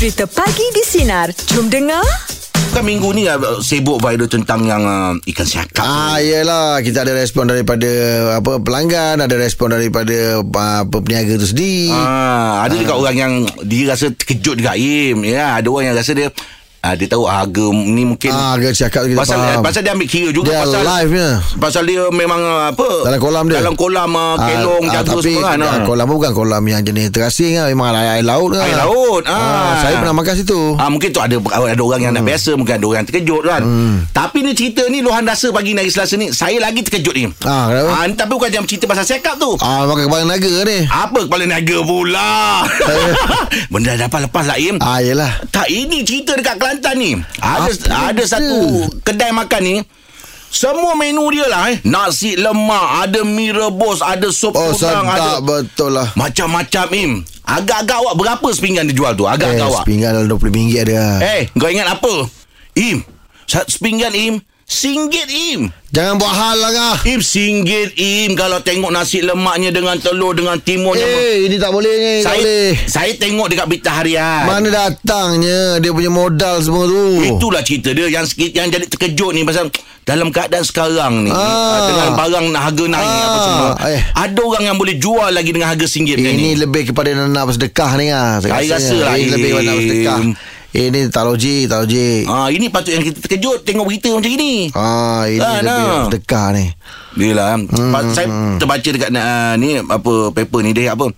Cerita Pagi di Sinar. Jom dengar. Kan minggu ni uh, sibuk viral tentang yang uh, ikan siakap. Ah, yelah kita ada respon daripada apa pelanggan, ada respon daripada uh, apa peniaga tu sendiri. Ah, ada juga orang yang dia rasa terkejut juga Im. Ya, ada orang yang rasa dia ah, dia tahu harga ni mungkin Ah, harga cakap kita pasal faham. pasal dia ambil kira juga Dia pasal live-nya. Pasal dia memang uh, apa? Dalam kolam dia. Dalam kolam uh, kelong Ah, ah, jaga tapi semua kan. ah, ah. kolam bukan kolam yang jenis terasing lah. Memang air, air laut kan. Air laut. Ah. saya pernah makan situ. Ah mungkin tu ada ada orang yang nak biasa, mungkin ada orang yang terkejut kan. Tapi ni cerita ni luahan rasa pagi hari Selasa ni saya lagi terkejut ni. Ah, kenapa? Ah, ni tapi bukan jam cerita pasal sekap tu. Ah, makan kepala naga ni. Apa kepala naga pula? Benda dah dapat lepas lah Im. Ah. Tak ini cerita dekat Kelantan ni. Ada Apa ada dia? satu kedai makan ni semua menu dia lah eh. Nasi lemak, ada mie rebus, ada sup Oh, udang, ada sedap betul lah. macam-macam Im. Agak-agak awak berapa sepinggan dia jual tu? Eh, Agak-agak awak. sepinggan dalam RM20 ada. Eh, kau ingat apa? Im, satu sepinggan Im, singgit Im. Jangan buat hal lah kah. Im, singgit Im. Kalau tengok nasi lemaknya dengan telur, dengan timunnya. Eh, ini tak boleh ni. Tak boleh. saya, saya tengok dekat berita harian. Mana datangnya dia punya modal semua tu. Itulah cerita dia yang sikit yang jadi terkejut ni pasal dalam keadaan sekarang ni Ah. dengan barang harga naik apa Ah. semua. Eh. Ada orang yang boleh jual lagi dengan harga singgit macam Ini ni. lebih kepada nak bersedekah ni lah. Saya rasanya. rasa lah, Ini lebih kepada nak Im. Bersedekah. Ini tak logik, tak logik. Ah ini patut yang kita terkejut tengok berita macam ini. Ah, ini Ah, lebih nah. nak bersedekah ni. Dia lah hmm, Saya terbaca dekat uh, Ni apa Paper ni Dia apa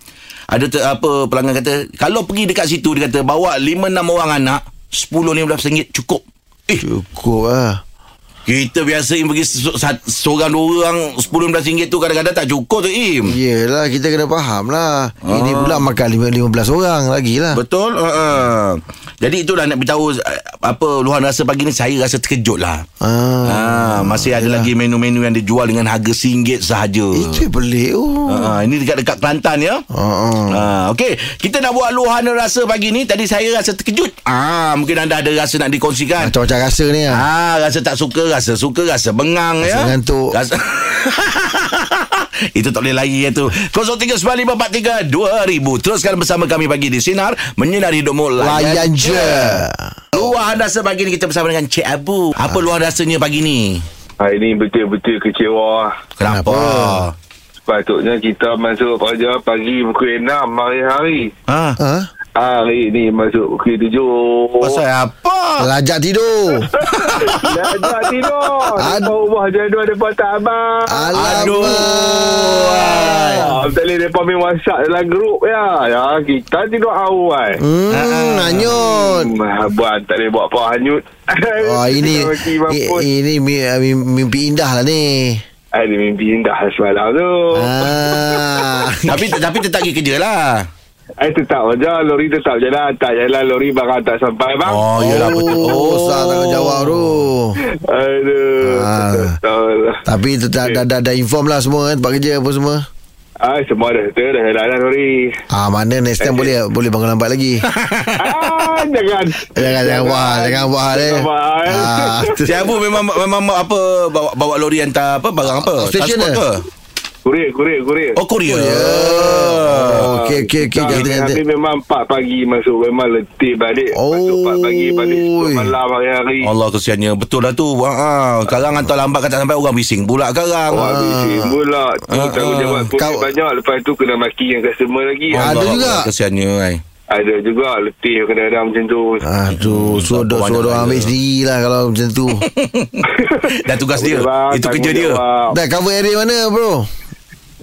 Ada ter, apa pelanggan kata Kalau pergi dekat situ Dia kata Bawa 5-6 orang anak 10-15 ringgit cukup Eh Cukup lah. Kita biasa Im pergi seorang dua orang 10-15 ringgit tu kadang-kadang tak cukup tu Im Yelah, kita kena faham lah. Ah. Ini pula makan lima- 15 orang lagi lah. Betul uh, uh. Jadi itulah nak beritahu uh, Apa luahan rasa pagi ni Saya rasa terkejut lah Ah, Ah, masih ada lagi menu-menu yang dijual dengan harga RM1 sahaja. Itu yang pelik. Oh. Ah, ini dekat dekat Kelantan ya. Ah, ah. Ah, okey, kita nak buat luahan rasa pagi ni. Tadi saya rasa terkejut. Ah, mungkin anda ada rasa nak dikongsikan. Macam-macam rasa ni. Ah, rasa tak suka, rasa suka, rasa bengang Rasa ya. ngantuk. Rasa Itu tak boleh lagi ya tu 0395432000 Teruskan bersama kami pagi di Sinar Menyinari hidupmu Layan je. Luahan rasa pagi ni kita bersama dengan Cik Abu Apa luahan rasanya pagi ni? Hari ni betul-betul kecewa. Kenapa? Kenapa? Sepatutnya kita masuk kerja pagi pukul 6 hari-hari. Ha? Ha? Hari ni masuk pukul 7. Pasal apa? Lajak tidur. Dah tak tidur. Ad- Depan rumah jadual depan tak abang. Aduh. Alamak. Ah, Tadi mereka main whatsapp dalam grup ya. Ya, kita tidur awal. Hmm, hanyut. Hmm, Abang tak boleh buat apa hanyut. Oh, ini i- ini mi- mi- mimpi indah lah ni. Ada mimpi indah semalam tu. Ah. tapi tapi tetap pergi kerja lah. Eh tetap aja lori tetap jalan. Tak jalan lori barang tak sampai bang. Oh, yelah betul. Oh, sah tanggungjawab tu. Aduh. Ah. Betul. Tapi tetap dah, dah, dah inform lah semua kan, tempat kerja apa semua. Ah, semua dah betul dah jalan dah lori. Ah mana next time boleh boleh bangun lambat lagi. ah, jangan. Jangan jangan buat hal, jangan buat hal eh. Ah, tu- Si Abu memang memang apa bawa bawa lori hantar apa barang apa? Transport dia? ke? Kurir, kurir, kurir. Oh Korea. Oh, okey okey okey Kami, jangan kami jangan. memang 4 pagi masuk Memang letih balik Oh. Masuk 4 pagi balik 10 Oi. malam hari-hari Allah kesiannya Betul lah tu ha, Sekarang hantar lambat Kata sampai orang bising pula sekarang Oh, habis pula tu Ah, tanggungjawab ah. pun Kau- banyak Lepas tu kena maki yang customer lagi Ah, ada Allah juga. Kesiannya ai. Ada juga letih kadang-kadang macam tu Aduh, suruh tak suruh banyak orang ambil sendiri lah kalau macam tu. Dah tugas dia bang, Itu kerja dia. Dah cover area mana bro?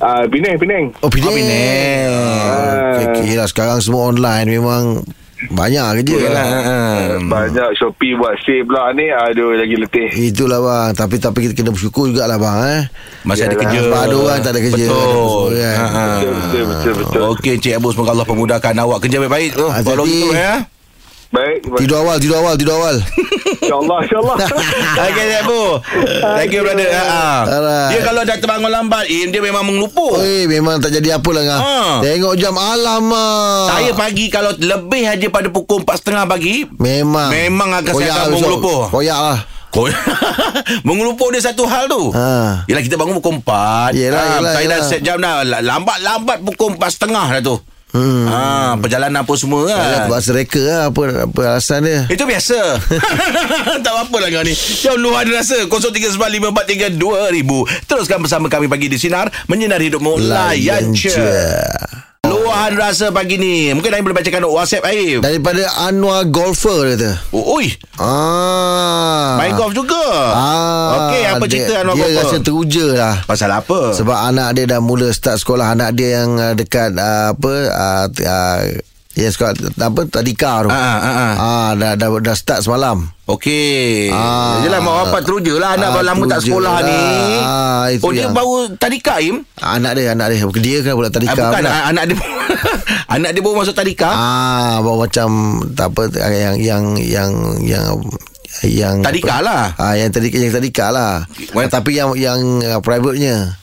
Ah, Penang, Penang Oh, Penang. Oh, Penang. Ah, Okey, okey lah. Sekarang semua online memang banyak kerja. Yelah, ha. Banyak Shopee buat sale pula ni Aduh lagi letih Itulah bang Tapi tapi kita kena bersyukur jugalah bang eh. Masih ada Yalah. kerja Sebab ada orang tak ada kerja. Betul Ada kan? Betul, betul, betul, betul. Okey Cik Abu Semoga Allah pemudahkan awak Kerja baik-baik oh, Hati-hati. Kalau gitu ya Baik Tidur awal, tidur awal, tidur awal. InsyaAllah InsyaAllah Okey Cik Abu Thank you brother ha, ha. Alright. Dia kalau dah terbangun lambat Im Dia memang mengelupur Oi, memang tak jadi apa lah. Ha. Tengok jam alamak. Saya pagi Kalau lebih aja pada pukul 4.30 pagi memang Memang akan saya akan besok. mengelupur. Koyak lah. Kau Mengelupur dia satu hal tu Ha. Yelah kita bangun pukul 4 Yelah, ha, yelah, Saya dah yelah. set jam dah Lambat-lambat pukul 4.30 dah tu Hmm. ha, Perjalanan apa semua kan? Terpaksa reka lah. Apa, apa alasan dia. Itu biasa. Tak apa-apa lah kau ni. Jom luar ada rasa. 0395432000 Teruskan bersama kami pagi di Sinar. Menyinari hidupmu. Layan je Luahan rasa pagi ni Mungkin Aim boleh bacakan WhatsApp Aim Daripada Anwar Golfer dia kata. oh, Ui Ah. Main golf juga Ah. Okey apa dia, cerita Anwar Dia Golfer rasa teruja lah. Pasal apa Sebab anak dia dah mula start sekolah anak dia yang uh, dekat uh, apa uh, uh, ya sekolah apa tadika tu. Ah, ah, ah, ah. Ah dah, dah dah start semalam. Okey Ah. Yelah mak bapak teruja lah Anak Ah, baru lama tak sekolah lah. ni Ah, itu Oh dia yang- baru tadika Aim Anak dia anak dia dia kan pula Ah, tadika. Bukan pula. ah, anak dia Anak dia baru masuk tadika Ah, bawa macam tak apa yang yang yang yang yang Tadika apa? lah. Ah, yang tadika yang tadika lah. Tapi yang yang uh, private-nya.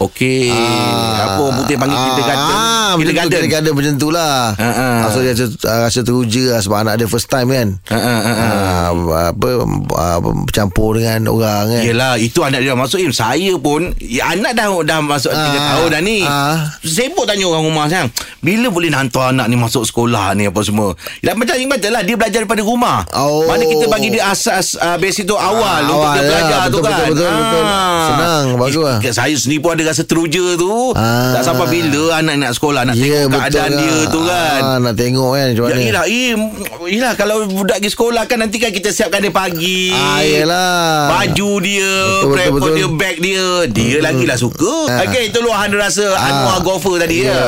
Okey Apa orang putih panggil kindergarten Ah, Kindergarten Kindergarten macam tu lah. Ah, ah. Ah, So dia rasa, ah, rasa teruja lah sebab anak dia first time kan. Ah, ah, ah, ah. Ah, apa ah, bercampur dengan orang kan. Yelah itu anak dia masuk Im Saya pun ya, Anak dah dah masuk 3 Ah, tahun dah ni ah. Sibuk tanya orang rumah sayang Bila boleh nak hantar anak ni masuk sekolah ni Apa semua ya, Macam Im kata lah Dia belajar daripada rumah Oh. Mana kita bagi dia asas uh, Basic tu awal Ah, Untuk awal dia lah. belajar tu Betul, kan betul, betul, betul. Senang, bagus lah. Eh, Saya sendiri pun ada rasa teruja tu Ah. Tak sampai bila anak nak sekolah Nak Ya, tengok keadaan lah. dia tu kan Ah, nak tengok kan macam Ya mana. yelah Im Yelah kalau budak pergi sekolah kan Nanti kan kita siapkan dia pagi Ah, yelah. Baju dia Betul, Prepper betul, betul. dia Bag dia Dia lagi lah suka Ah. Okey itu luahan dia rasa Anwar Gopher tadi Ya. ya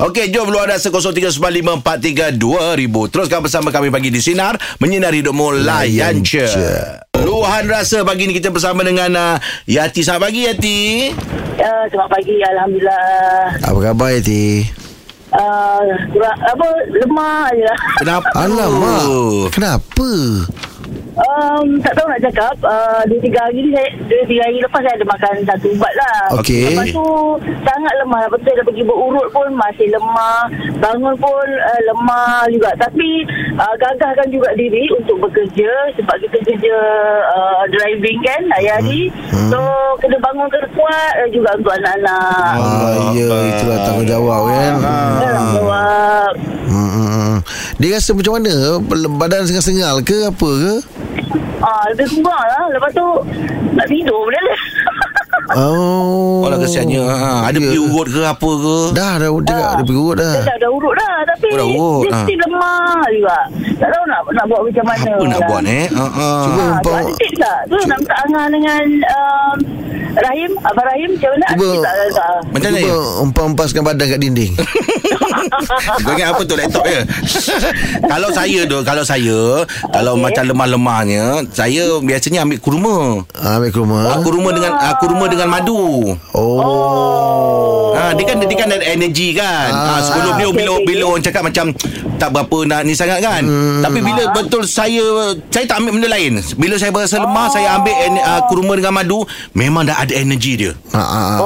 Okey jom luahan rasa 0395432000 Teruskan bersama kami pagi di Sinar Menyinari hidupmu Layan je Luahan rasa pagi ni kita bersama dengan uh, Yati Selamat pagi Yati Ya, selamat pagi. Alhamdulillah. Apa khabar Yati? Uh, kurang, apa, lemah je lah. Kenapa Alamak. Kenapa? Um, tak tahu nak cakap. Uh, dua tiga hari ni saya, dua tiga hari lepas saya ada makan satu ubat lah. Okey. Lepas tu sangat lemah. Lepas tu saya dah pergi berurut pun masih lemah. Bangun pun uh, lemah juga. Tapi uh, gagahkan juga diri untuk bekerja. Sebab kita kerja uh, driving kan hari-hari. Hmm. So kena bangun kena kuat uh, juga untuk anak-anak. Ah, ya, itulah tanggungjawab kan. Tanggungjawab. Hmm, hmm, hmm. Dia rasa macam mana? Badan sengal-sengal ke apa ke? Ah, lebih kurang lah. Lepas tu nak tidur lah. Oh. Oh lah kesiannya ha, Ada Ya. pergi urut ke apa ke Dah dah dia, Ah. dia pergi urut dah. Dia dah, dah urut dah Tapi Oh, dah urut, Dia ah. still lemah juga Tak tahu nak nak buat macam mana Apa nak lah. buat eh ha, ha. Cuba Ah, umpam- tu ada tips tak? Tu nak minta Angah dengan um, Rahim Abang Rahim Macam mana? Ada Cuba- tips tak? tak? Macam mana Cuba ya? umpam-umpaskan badan kat dinding. Kau ingat apa tu laptop je Kalau saya tu Kalau saya Kalau Okey. macam lemah-lemahnya Saya biasanya ambil kurma Ah, ambil ke rumah. Ah, kurma dengan ah, kurma dengan madu. Oh. Ha, dia kan dia kan ada energi kan. Ha, Ah. sebelum dia okey, bila bila orang cakap macam tak berapa nak ni sangat kan. Hmm. Tapi bila betul saya saya tak ambil benda lain. Bila saya berasa lemah saya ambil en, uh, kurma dengan madu memang dah ada energi dia. Ah, ah, ah.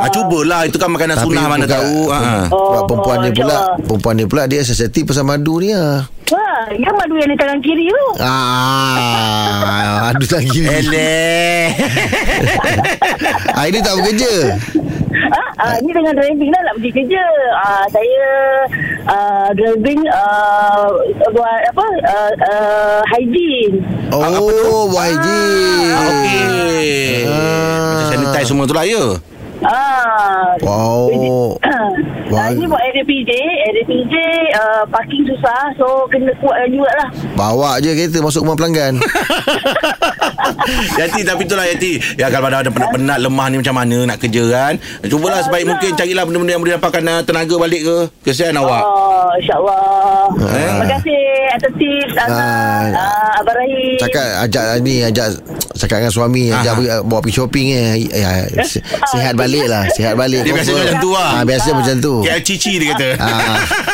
Ha, cubalah itu kan makanan Tapi sunnah mana bukan- tahu. Ha. Oh, perempuan ni pula. Perempuan ni pula Dia sensitif pasal madu ni lah Wah, yang madu yang di tangan kiri tu Ah, Aduh lagi Eleh. ah, Ini tak bekerja Ah, ah, ni dengan driving lah nak pergi kerja. Ah, saya ah, driving ah, buat apa? Ah, ah, hygiene. Oh YG Ah, Okey. Ah. Macam sanitize semua tu lah ya. Ah. Wow Ah, ini buat RPJ RPJ uh, parking susah So kena kuatkan jugalah Bawa je kereta Masuk rumah pelanggan Yati tapi itulah Yati. Ya kalau ada penat-penat lemah ni macam mana nak kerja kan? Cubalah sebaik mungkin carilah benda-benda yang boleh dapatkan uh, tenaga balik ke? Kesian awak. Oh InsyaAllah. Eh? Terima kasih atas tips Ah. uh, Abang Rahim. Cakap ajak ni Ajak Cakap dengan suami Ajak Ah. bawa pergi shopping eh. ya, se- Sihat balik lah Sihat balik Dia biasanya macam tu lah. Ah, Biasa macam tu. KL Cici dia kata. Ah.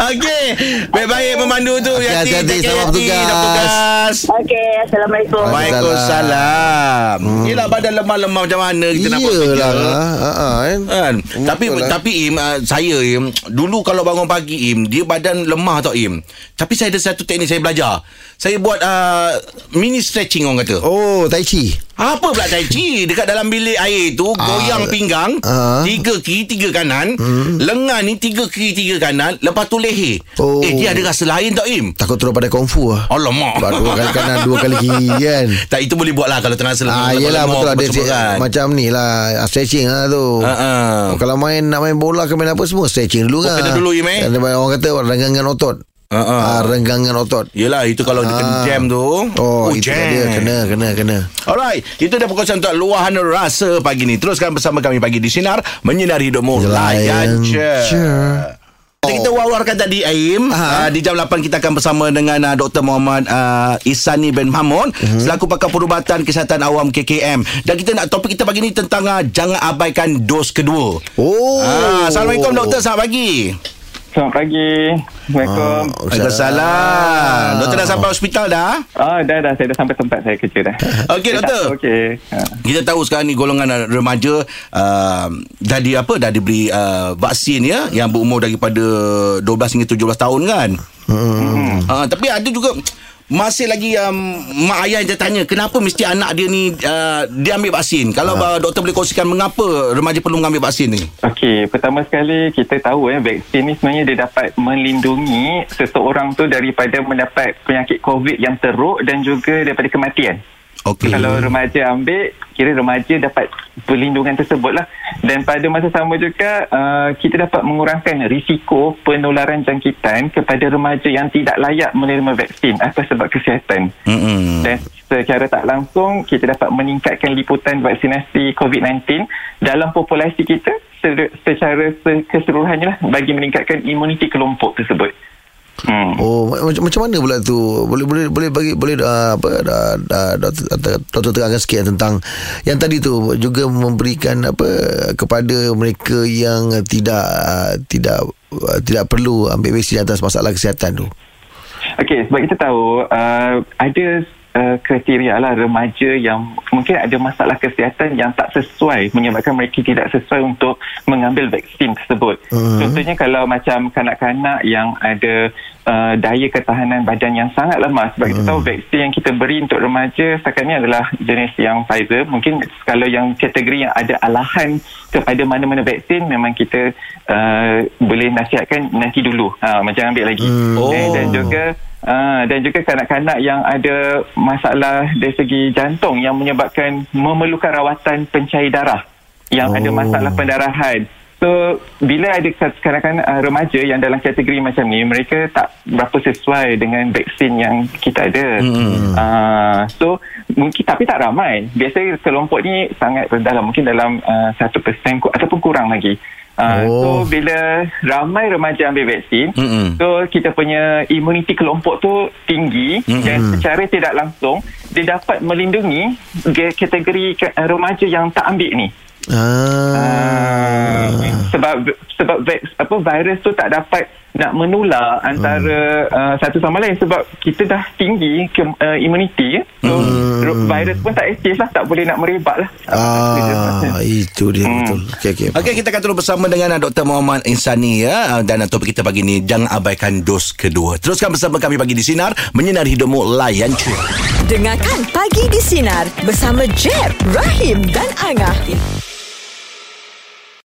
Okey Baik-baik memandu tu Okey, Yati hati-hati, selamat Yati. bertugas. Dah bertugas Okay Assalamualaikum Waalaikumsalam hmm. Yelah badan lemah-lemah macam mana Kita nak buat kerja Iyalah ah, ah, kan? Kan? Tapi lah. tapi Im uh, saya Im dulu kalau bangun pagi Im dia badan lemah tau Im. Tapi saya ada satu teknik saya belajar. Saya buat uh, mini stretching orang kata. Oh Tai Chi. Apa pula Tai Chi? Dekat dalam bilik air tu Goyang pinggang Ah. Tiga kiri tiga kanan. Lengan ni tiga kiri tiga kanan. Lepas tu leher. Oh. Eh dia ada rasa lain tak Im? Takut terus pada kungfu lah Alamak. Sebab dua kali kanan Dua kali kiri kan? Tak itu boleh buat lah Kalau terasa Ah, lepas yelah lemah betul. Ada semua kan. Macam ni lah Stretching lah tu. Ah, ah. Kalau main Nak main bola ke main apa Semua stretching dulu Oh, kan. kena dulu, Im, eh? Orang kata Renggangan otot Ah, ah. ah, Renggangan otot Yelah itu kalau dia kena Ah. jam tu Oh, itu jam. dia Kena kena kena Alright, itu dah perkongsian untuk luahan rasa pagi ni. Teruskan bersama kami pagi di Sinar, menyinari hidupmu. Layan je. Jadi Kita war-warkan tadi Aim uh, Di jam 8 kita akan bersama dengan uh, Dr. Muhammad uh, Isani bin Mahmud uh-huh. Selaku pakar perubatan kesihatan awam KKM Dan kita nak topik kita pagi ni tentang uh, Jangan abaikan dos kedua Oh Ah, Assalamualaikum doktor, selamat pagi Selamat pagi. Assalamualaikum. Ah, Waalaikumsalam Doktor dah sampai hospital dah? Ah, dah dah saya dah sampai tempat saya kerja dah. Okey, Saya doktor. Okey. Ha. Kita tahu sekarang ni golongan remaja uh, dah di apa dah diberi uh, vaksin ya yang berumur daripada 12 hingga 17 tahun kan. Hmm. Uh, tapi ada juga masih lagi um, mak ayah yang tanya kenapa mesti anak dia ni uh, dia ambil vaksin. Kalau uh, doktor boleh kongsikan mengapa remaja perlu mengambil vaksin ni? Okey, pertama sekali kita tahu eh vaksin ni sebenarnya dia dapat melindungi seseorang tu daripada mendapat penyakit COVID yang teruk dan juga daripada kematian. Okey. Kalau remaja ambil, kira remaja dapat perlindungan tersebut lah. Dan pada masa sama juga, uh, kita dapat mengurangkan risiko penularan jangkitan kepada remaja yang tidak layak menerima vaksin atas sebab kesihatan. Hmm. Dan secara tak langsung, kita dapat meningkatkan liputan vaksinasi COVID-19 dalam populasi kita se- secara se- keseluruhannya lah bagi meningkatkan imuniti kelompok tersebut. Hmm. Oh ma- macam macam mana pula tu boleh boleh boleh bagi boleh uh, apa uh, uh, doktor, doktor terangkan sikit tentang yang tadi tu juga memberikan apa kepada mereka yang tidak uh, tidak uh, tidak perlu ambil vaksin atas masalah kesihatan tu. Okey, sebab kita tahu uh, ada uh, kriteria lah remaja yang mungkin ada masalah kesihatan yang tak sesuai menyebabkan mereka tidak sesuai untuk mengambil vaksin tersebut. Hmm. Contohnya kalau macam kanak-kanak yang ada uh, daya ketahanan badan yang sangat lemah sebab kita tahu vaksin yang kita beri untuk remaja setakat ni adalah jenis yang Pfizer. Mungkin kalau yang kategori yang ada alahan kepada mana-mana vaksin memang kita uh, boleh nasihatkan nanti dulu. Ha, macam ambil lagi. Hmm. Oh. Eh, dan juga Uh, dan juga kanak-kanak yang ada masalah dari segi jantung yang menyebabkan memerlukan rawatan pencair darah yang oh. ada masalah pendarahan. So bila ada kanak-kanak uh, remaja yang dalam kategori macam ni mereka tak berapa sesuai dengan vaksin yang kita ada. Hmm. Uh, so mungkin tapi tak ramai. Biasanya kelompok ni sangat rendah lah mungkin dalam uh, 1% ku- ataupun kurang lagi. Uh, Oh. So bila ramai remaja ambil vaksin, Mm-mm. so kita punya imuniti kelompok tu tinggi Mm-mm. dan secara tidak langsung dia dapat melindungi kategori remaja yang tak ambil ni. Ah. Sebab sebab vi- apa virus tu tak dapat nak menular antara uh, satu sama lain sebab kita dah tinggi ke, uh, imuniti ya. So Hmm. virus pun tak aktif lah, tak boleh nak merebak lah. Ah, itu dia Hmm. betul. Okey okey. Okey, kita akan terus bersama dengan uh, Dr. Muhammad Insani ya dan topik kita pagi ni jangan abaikan dos kedua. Teruskan bersama kami pagi di sinar menyinari hidupmu layan cuy. Dengarkan Pagi di Sinar bersama Jeb, Rahim dan Angah.